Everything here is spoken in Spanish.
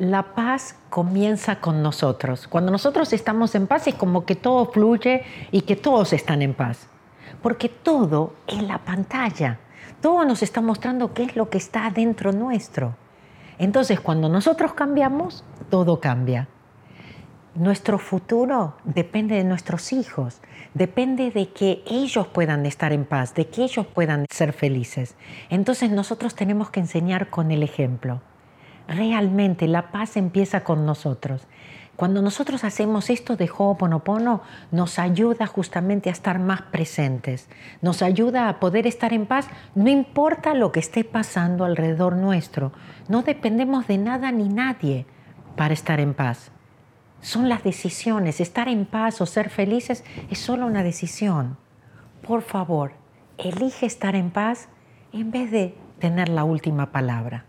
La paz comienza con nosotros. Cuando nosotros estamos en paz es como que todo fluye y que todos están en paz. Porque todo en la pantalla, todo nos está mostrando qué es lo que está dentro nuestro. Entonces, cuando nosotros cambiamos, todo cambia. Nuestro futuro depende de nuestros hijos, depende de que ellos puedan estar en paz, de que ellos puedan ser felices. Entonces nosotros tenemos que enseñar con el ejemplo. Realmente la paz empieza con nosotros. Cuando nosotros hacemos esto de Ho'oponopono, nos ayuda justamente a estar más presentes, nos ayuda a poder estar en paz, no importa lo que esté pasando alrededor nuestro. No dependemos de nada ni nadie para estar en paz. Son las decisiones, estar en paz o ser felices es solo una decisión. Por favor, elige estar en paz en vez de tener la última palabra.